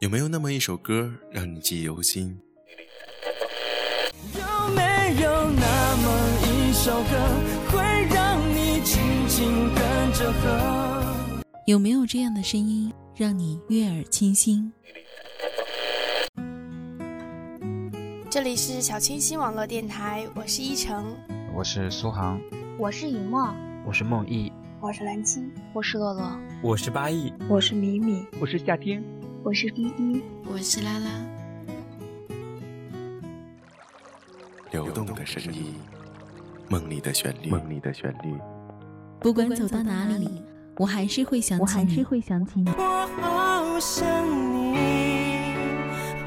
有没有那么一首歌让你记忆犹新？有没有那么一首歌会让你轻轻跟着和？有没有这样的声音让你悦耳清新？这里是小清新网络电台，我是依晨，我是苏杭，我是雨墨，我是梦忆，我是蓝青，我是洛洛，我是八亿，我是米米，我是夏天。我是依依，我是拉拉。流动的声音，梦里的旋律，梦里的旋律。不管走到哪里，我还是会想起你，我还是会想起你。我好想你，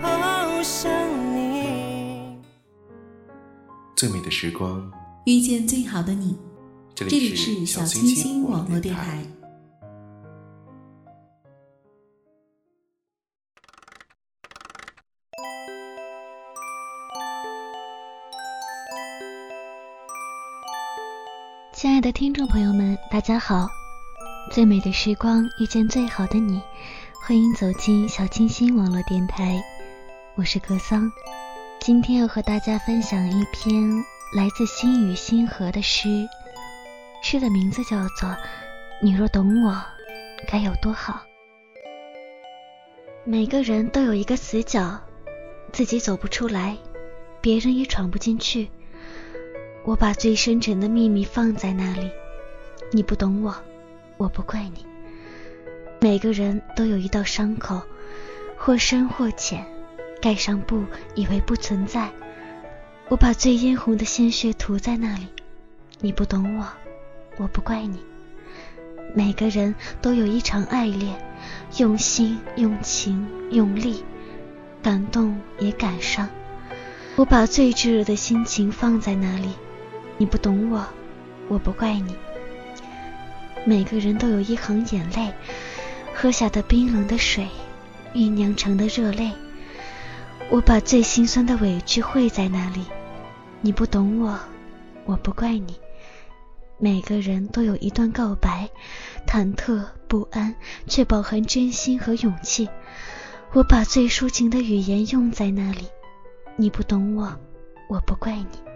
好想你。最美的时光，遇见最好的你。这里是小清新网络电台。亲爱的听众朋友们，大家好！最美的时光遇见最好的你，欢迎走进小清新网络电台，我是格桑。今天要和大家分享一篇来自心语星河的诗，诗的名字叫做《你若懂我，该有多好》。每个人都有一个死角，自己走不出来，别人也闯不进去。我把最深沉的秘密放在那里，你不懂我，我不怪你。每个人都有一道伤口，或深或浅，盖上布以为不存在。我把最嫣红的鲜血涂在那里，你不懂我，我不怪你。每个人都有一场爱恋，用心、用情、用力，感动也感伤。我把最炙热的心情放在那里。你不懂我，我不怪你。每个人都有一行眼泪，喝下的冰冷的水，酝酿成的热泪。我把最心酸的委屈汇在那里。你不懂我，我不怪你。每个人都有一段告白，忐忑不安，却饱含真心和勇气。我把最抒情的语言用在那里。你不懂我，我不怪你。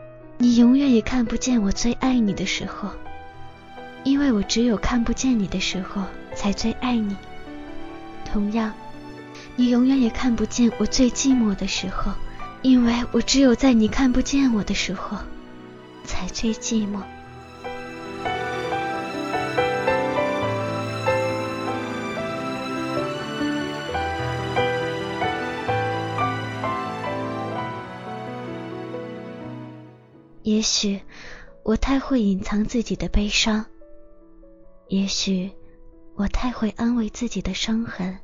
你永远也看不见我最爱你的时候，因为我只有看不见你的时候才最爱你。同样，你永远也看不见我最寂寞的时候，因为我只有在你看不见我的时候才最寂寞。也许我太会隐藏自己的悲伤，也许我太会安慰自己的伤痕。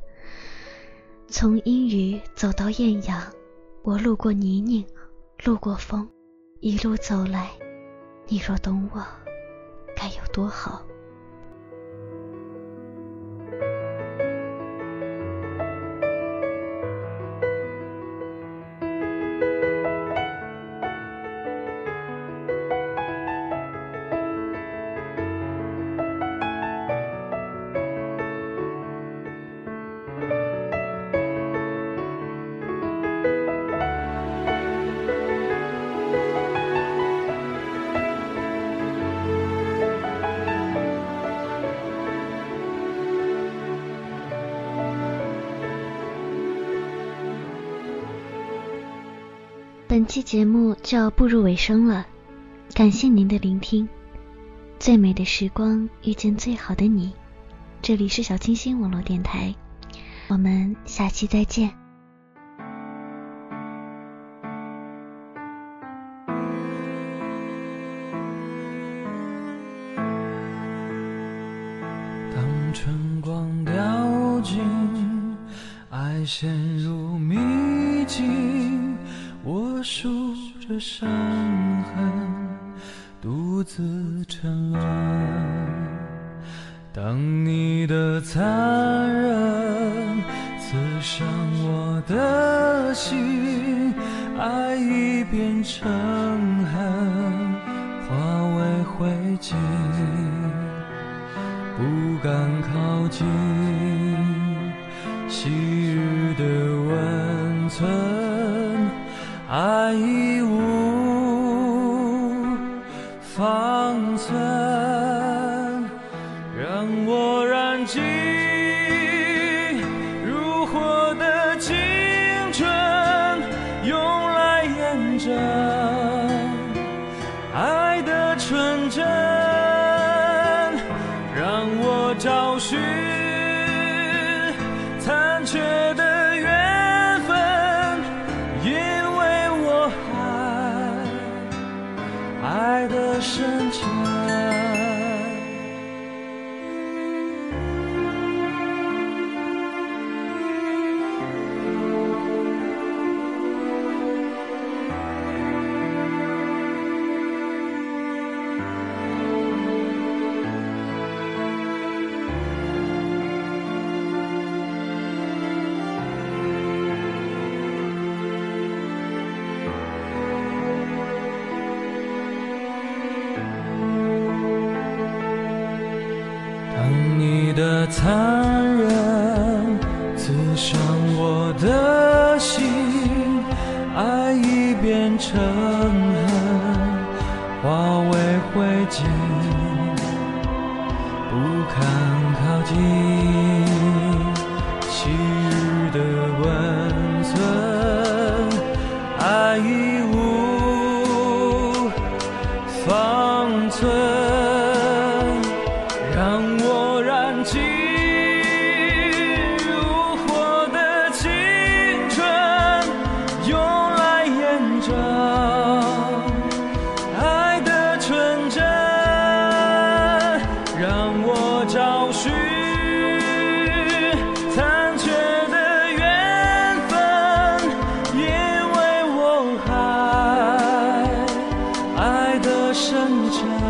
从阴雨走到艳阳，我路过泥泞，路过风，一路走来，你若懂我，该有多好。期节目就要步入尾声了，感谢您的聆听。最美的时光遇见最好的你，这里是小清新网络电台，我们下期再见。当春光掉尽，爱陷入迷境。我数着伤痕独自沉沦当你的残忍刺伤我的心爱已变成恨化为灰烬不敢靠近昔日的温存。一无方寸，让我燃尽如火的青春，用来验证爱的纯真。爱的深沉。残忍刺伤我的心爱已变成恨化为灰烬。child.